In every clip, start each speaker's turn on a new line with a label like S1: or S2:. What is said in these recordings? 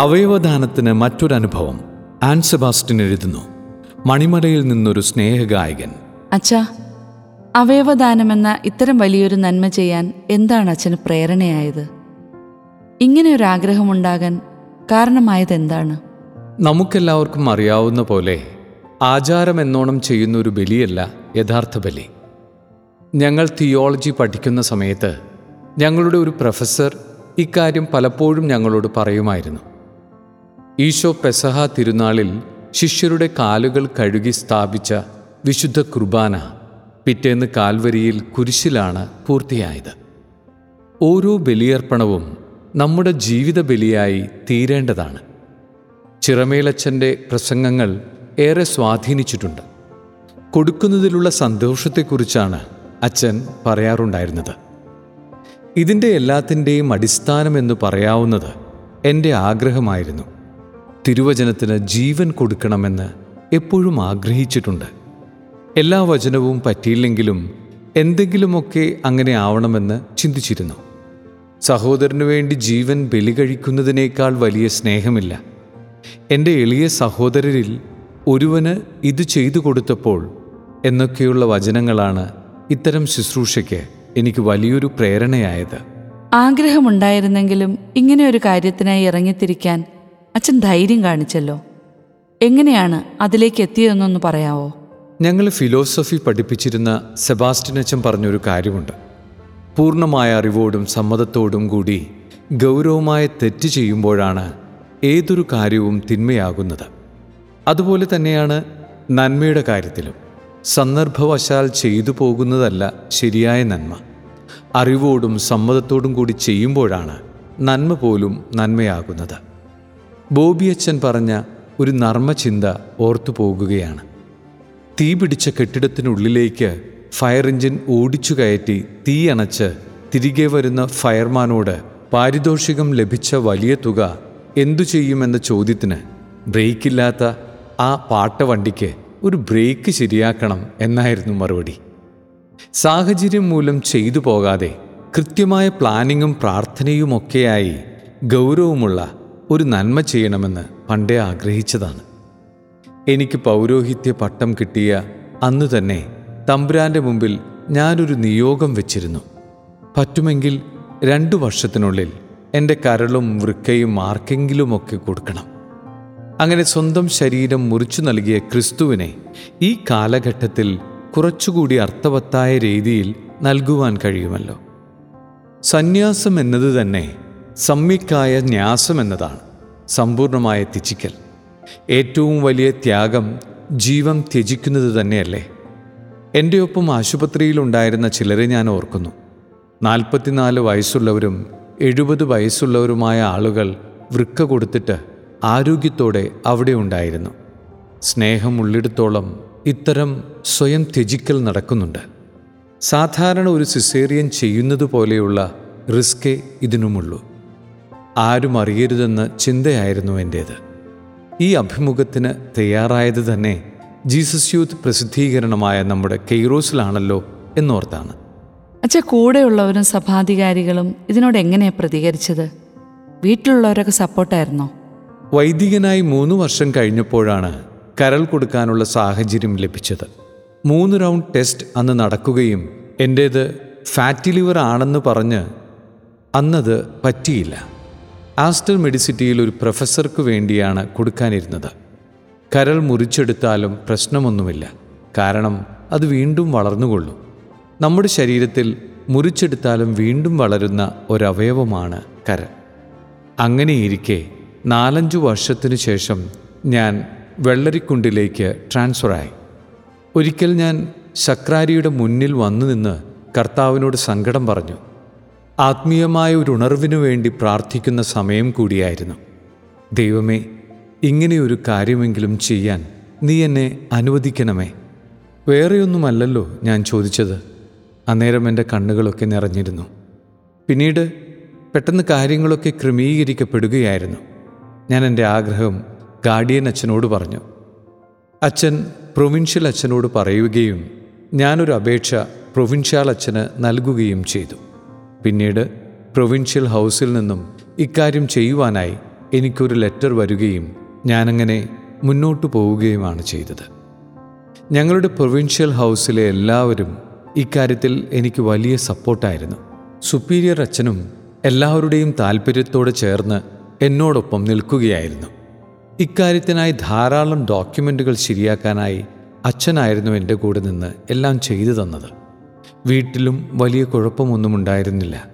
S1: അവയവദാനത്തിന് മറ്റൊരനുഭവം an Sebastian എഴുതുന്നു. മണിമലയിൽ നിന്നൊരു സ്നേഹഗായകൻ.
S2: അച്ഛാ അവയവദാനമെന്ന ഇത്തരം വലിയൊരു നന്മ ചെയ്യാൻ എന്താണ് അച്ഛന് പ്രേരണയായത്? ഇങ്ങനെ ഒരു ആഗ്രഹമുണ്ടാകാൻ കാരണമായത് എന്താണ്
S1: നമുക്കെല്ലാവർക്കും അറിയാവുന്ന പോലെ ആചാരം എന്നോണം ചെയ്യുന്ന ഒരു ബലിയല്ല യഥാർത്ഥ ബലി. ഞങ്ങൾ തിയോളജി പഠിക്കുന്ന സമയത്ത് ഞങ്ങളുടെ ഒരു പ്രൊഫസർ ഇക്കാര്യം പലപ്പോഴും ഞങ്ങളോട് പറയുമായിരുന്നു. ഈശോ പെസഹ തിരുനാളിൽ ശിഷ്യരുടെ കാലുകൾ കഴുകി സ്ഥാപിച്ച വിശുദ്ധ കുർബാന പിറ്റേന്ന് കാൽവരിയിൽ കുരിശിലാണ് പൂർത്തിയായത്. ഓരോ ബലിയർപ്പണവും നമ്മുടെ ജീവിത ബലിയായി തീരേണ്ടതാണ്. ചിറമേലച്ചന്റെ പ്രസംഗങ്ങൾ ഏറെ സ്വാധീനിച്ചിട്ടുണ്ട്. കൊടുക്കുന്നതിലുള്ള സന്തോഷത്തെക്കുറിച്ചാണ് അച്ഛൻ പറയാറുണ്ടായിരുന്നത്. ഇതിന്റെ എല്ലാത്തിന്റെയും അടിസ്ഥാനമെന്ന് പറയാവുന്നത് എന്റെ ആഗ്രഹമായിരുന്നു. തിരുവചനത്തിന് ജീവൻ കൊടുക്കണമെന്ന് എപ്പോഴും ആഗ്രഹിച്ചിട്ടുണ്ട്. എല്ലാ വചനവും പറ്റിയില്ലെങ്കിലും എന്തെങ്കിലുമൊക്കെ അങ്ങനെ ആവണമെന്ന് ചിന്തിച്ചിരുന്നു. സഹോദരനു വേണ്ടി ജീവൻ ബലി കഴിക്കുന്നതിനേക്കാൾ വലിയ സ്നേഹമില്ല. എന്റെ എളിയ സഹോദരരിൽ ഒരുവന് ഇത് ചെയ്തു കൊടുത്തപ്പോൾ എന്നൊക്കെയുള്ള വചനങ്ങളാണ് ഇത്തരം ശുശ്രൂഷയ്ക്ക് എനിക്ക് വലിയൊരു പ്രേരണയായത്.
S2: ആഗ്രഹമുണ്ടായിരുന്നെങ്കിലും ഇങ്ങനെ ഒരു കാര്യത്തിനായി ഇറങ്ങിത്തിരിക്കാൻ അച്ഛൻ ധൈര്യം കാണിച്ചല്ലോ. എങ്ങനെയാണ് അതിലേക്ക് എത്തിയതെന്നൊന്ന് പറയാവോ?
S1: ഞങ്ങൾ ഫിലോസഫി പഠിപ്പിച്ചിരുന്ന സെബാസ്റ്റ്യൻ അച്ഛൻ പറഞ്ഞൊരു കാര്യമുണ്ട്. പൂർണമായ അറിവോടും സമ്മതത്തോടും കൂടി ഗൗരവമായ തെറ്റ് ചെയ്യുമ്പോഴാണ് ഏതൊരു കാര്യവും തിന്മയാകുന്നത്. അതുപോലെ തന്നെയാണ് നന്മയുടെ കാര്യത്തിലും. സന്ദർഭവശാൽ ചെയ്തു പോകുന്നതല്ല ശരിയായ നന്മ. അറിവോടും സമ്മതത്തോടും കൂടി ചെയ്യുമ്പോഴാണ് നന്മ പോലും നന്മയാകുന്നത്. ബോബിയച്ചൻ പറഞ്ഞ ഒരു നർമ്മചിന്ത ഓർത്തു പോകുകയാണ് തീ പിടിച്ച കെട്ടിടത്തിനുള്ളിലേക്ക് ഫയർ എഞ്ചിൻ ഓടിച്ചു കയറ്റി തീ അണച്ച് തിരികെ വരുന്ന ഫയർമാനോട് പാരിതോഷികം ലഭിച്ച വലിയ തുക എന്തു ചെയ്യുമെന്ന ചോദ്യത്തിന് ബ്രേക്കില്ലാത്ത ആ പാട്ടവണ്ടിക്ക് ഒരു ബ്രേക്ക് ശരിയാക്കണം എന്നായിരുന്നു മറുപടി. സാഹചര്യം മൂലം ചെയ്തു പോകാതെ കൃത്യമായ പ്ലാനിങ്ങും പ്രാർത്ഥനയുമൊക്കെയായി ഗൗരവമുള്ള ഒരു നന്മ ചെയ്യണമെന്ന് പണ്ടേ ആഗ്രഹിച്ചതാണ്. എനിക്ക് പൗരോഹിത്യ പട്ടം കിട്ടിയ അന്നു തന്നെ തമ്പുരാന്റെ മുമ്പിൽ ഞാനൊരു നിയോഗം വെച്ചിരുന്നു. പറ്റുമെങ്കിൽ രണ്ടു വർഷത്തിനുള്ളിൽ എന്റെ കരളും വൃക്കയും ആർക്കെങ്കിലുമൊക്കെ കൊടുക്കണം. അങ്ങനെ സ്വന്തം ശരീരം മുറിച്ചു നൽകിയ ക്രിസ്തുവിനെ ഈ കാലഘട്ടത്തിൽ കുറച്ചുകൂടി അർത്ഥവത്തായ രീതിയിൽ നൽകുവാൻ കഴിയുമല്ലോ. സന്യാസം എന്നത് തന്നെ സമ്യക്കായ ന്യാസം എന്നതാണ് സമ്പൂർണമായ ത്യജിക്കൽ ഏറ്റവും വലിയ ത്യാഗം ജീവൻ ത്യജിക്കുന്നത് തന്നെയല്ലേ? എന്റെ ഒപ്പം ആശുപത്രിയിലുണ്ടായിരുന്ന ചിലരെ ഞാൻ ഓർക്കുന്നു. നാൽപ്പത്തിനാല് വയസ്സുള്ളവരും എഴുപത് വയസ്സുള്ളവരുമായ ആളുകൾ വൃക്ക കൊടുത്തിട്ട് ആരോഗ്യത്തോടെ അവിടെ ഉണ്ടായിരുന്നു. സ്നേഹം ഉള്ളിടത്തോളം ഇത്തരം സ്വയം ത്യജിക്കൽ നടക്കുന്നുണ്ട്. സാധാരണ ഒരു സിസേറിയൻ ചെയ്യുന്നത് പോലെയുള്ള റിസ്കേ ഇതിനുമുള്ളൂ. ആരും അറിയരുതെന്ന് ചിന്തയായിരുന്നു എന്റേത് ഈ അഭിമുഖത്തിന് തയ്യാറായത് തന്നെ ജീസസ് യൂത്ത് പ്രസിദ്ധീകരണമായ നമ്മുടെ കെയ്റോസിലാണല്ലോ എന്നോർത്താണ്.
S2: അച്ഛ കൂടെയുള്ളവരും സഭാധികാരികളും ഇതിനോട് എങ്ങനെയാണ് പ്രതികരിച്ചത്? വീട്ടിലുള്ളവരൊക്കെ സപ്പോർട്ടായിരുന്നോ?
S1: വൈദികനായി മൂന്ന് വർഷം കഴിഞ്ഞപ്പോഴാണ് കരൾ കൊടുക്കാനുള്ള സാഹചര്യം ലഭിച്ചത്. മൂന്ന് റൗണ്ട് ടെസ്റ്റ് അന്ന് നടക്കുകയും എന്റേത് ഫാറ്റി ലിവർ ആണെന്ന് പറഞ്ഞ് അന്നത് പറ്റിയില്ല. ആസ്റ്റർ മെഡിസിറ്റിയിൽ ഒരു പ്രൊഫസർക്ക് വേണ്ടിയാണ് കൊടുക്കാനിരുന്നത്. കരൾ മുറിച്ചെടുത്താലും പ്രശ്നമൊന്നുമില്ല. കാരണം അത് വീണ്ടും വളർന്നുകൊള്ളും. നമ്മുടെ ശരീരത്തിൽ മുറിച്ചെടുത്താലും വീണ്ടും വളരുന്ന ഒരവയവമാണ് കരൾ. അങ്ങനെയിരിക്കെ നാലഞ്ചു വർഷത്തിനു ശേഷം ഞാൻ വെള്ളരിക്കുണ്ടിലേക്ക് ട്രാൻസ്ഫറായി ഒരിക്കൽ ഞാൻ ശക്രാരിയുടെ മുന്നിൽ വന്നു നിന്ന് കർത്താവിനോട് സങ്കടം പറഞ്ഞു. ആത്മീയമായ ഒരു ഉണർവിനു വേണ്ടി പ്രാർത്ഥിക്കുന്ന സമയം കൂടിയായിരുന്നു. ദൈവമേ ഇങ്ങനെയൊരു കാര്യമെങ്കിലും ചെയ്യാൻ നീ എന്നെ അനുവദിക്കണമേ. വേറെയൊന്നുമല്ലല്ലോ ഞാൻ ചോദിച്ചത്. അന്നേരം എന്റെ കണ്ണുകളൊക്കെ നിറഞ്ഞിരുന്നു. പിന്നീട് പെട്ടെന്ന് കാര്യങ്ങളൊക്കെ ക്രമീകരിക്കപ്പെടുകയായിരുന്നു. ഞാൻ എന്റെ ആഗ്രഹം ഗാർഡിയൻ അച്ഛനോട് പറഞ്ഞു. അച്ഛൻ പ്രൊവിൻഷ്യൽ അച്ഛനോട് പറയുകയും ഞാനൊരു അപേക്ഷ പ്രൊവിൻഷ്യൽ അച്ഛന് നൽകുകയും ചെയ്തു. പിന്നീട് പ്രൊവിൻഷ്യൽ ഹൗസിൽ നിന്നും ഇക്കാര്യം ചെയ്യുവാനായി എനിക്കൊരു ലെറ്റർ വരികയും ഞാനങ്ങനെ മുന്നോട്ടു പോവുകയുമാണ് ചെയ്തത്. ഞങ്ങളുടെ പ്രൊവിൻഷ്യൽ ഹൗസിലെ എല്ലാവരും ഇക്കാര്യത്തിൽ എനിക്ക് വലിയ സപ്പോർട്ടായിരുന്നു സുപ്പീരിയർ അച്ഛനും എല്ലാവരുടെയും താല്പര്യത്തോടെ ചേർന്ന് എന്നോടൊപ്പം നിൽക്കുകയായിരുന്നു. ഇക്കാര്യത്തിനായി ധാരാളം ഡോക്യുമെന്റുകൾ ശരിയാക്കാനായി അച്ഛനായിരുന്നു എന്റെ കൂടെ നിന്ന് എല്ലാം ചെയ്തു തന്നത്. വീട്ടിലും വലിയ കുഴപ്പമൊന്നും ഉണ്ടായിരുന്നില്ല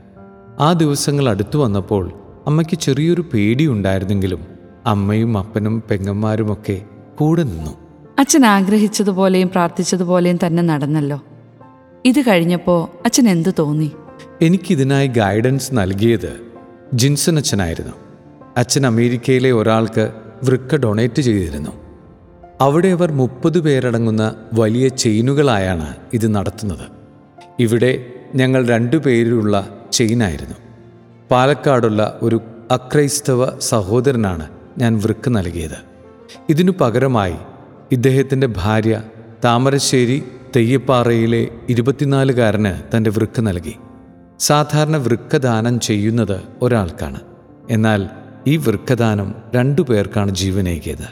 S1: ആ ദിവസങ്ങൾ അടുത്തു വന്നപ്പോൾ അമ്മയ്ക്ക് ചെറിയൊരു പേടിയുണ്ടായിരുന്നെങ്കിലും അമ്മയും അപ്പനും പെങ്ങന്മാരുമൊക്കെ കൂടെ നിന്നു.
S2: അച്ഛൻ ആഗ്രഹിച്ചതുപോലെയും പ്രാർത്ഥിച്ചതുപോലെയും തന്നെ നടന്നല്ലോ. ഇത് കഴിഞ്ഞപ്പോൾ അച്ഛൻ എന്തു തോന്നി?
S1: എനിക്കിതിനായി ഗൈഡൻസ് നൽകിയത് ജിൻസൺ അച്ഛനായിരുന്നു. അച്ഛൻ അമേരിക്കയിലെ ഒരാൾക്ക് വൃക്ക ഡൊണേറ്റ് ചെയ്തിരുന്നു. അവിടെ അവർ മുപ്പത് പേരടങ്ങുന്ന വലിയ ചെയിനുകളായാണ് ഇത് നടത്തുന്നത്. ഇവിടെ ഞങ്ങൾ രണ്ടു പേരുള്ള ചെയിനായിരുന്നു. പാലക്കാടുള്ള ഒരു അക്രൈസ്തവ സഹോദരനാണ് ഞാൻ വൃക്ക് നൽകിയത്. ഇതിനു പകരമായി ഇദ്ദേഹത്തിന്റെ ഭാര്യ താമരശ്ശേരി തെയ്യപ്പാറയിലെ ഇരുപത്തിനാലുകാരന് തന്റെ വൃക്ക് നൽകി. സാധാരണ വൃക്കദാനം ചെയ്യുന്നത് ഒരാൾക്കാണ്. എന്നാൽ ഈ വൃക്കദാനം രണ്ടു പേർക്കാണ് ജീവനേകിയത്.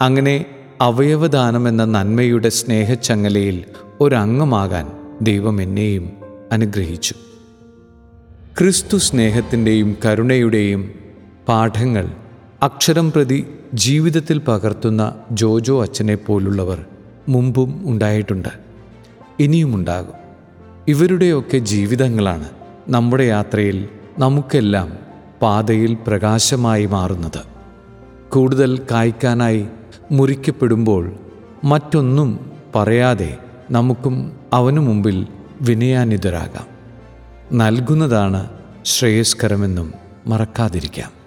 S1: അങ്ങനെ അവയവദാനം എന്ന നന്മയുടെ സ്നേഹച്ചങ്ങലയിൽ ഒരംഗമാകാൻ ദൈവം എന്നെയും അനുഗ്രഹിച്ചു. ക്രിസ്തു സ്നേഹത്തിന്റെയും കരുണയുടെയും പാഠങ്ങൾ അക്ഷരം പ്രതി ജീവിതത്തിൽ പകർത്തുന്ന ജോജോ അച്ഛനെ പോലുള്ളവർ മുമ്പും ഉണ്ടായിട്ടുണ്ട്. ഇനിയുമുണ്ടാകും. ഇവരുടെയൊക്കെ ജീവിതങ്ങളാണ് നമ്മുടെ യാത്രയിൽ നമുക്കെല്ലാം പാതയിൽ പ്രകാശമായി മാറുന്നത്. കൂടുതൽ കായ്ക്കാനായി മുറിക്കപ്പെടുമ്പോൾ മറ്റൊന്നും പറയാതെ നമുക്കും അവനു മുമ്പിൽ വിനയാനിതരാകാം. നൽകുന്നതാണ് ശ്രേയസ്കരമെന്നും മറക്കാതിരിക്കാം.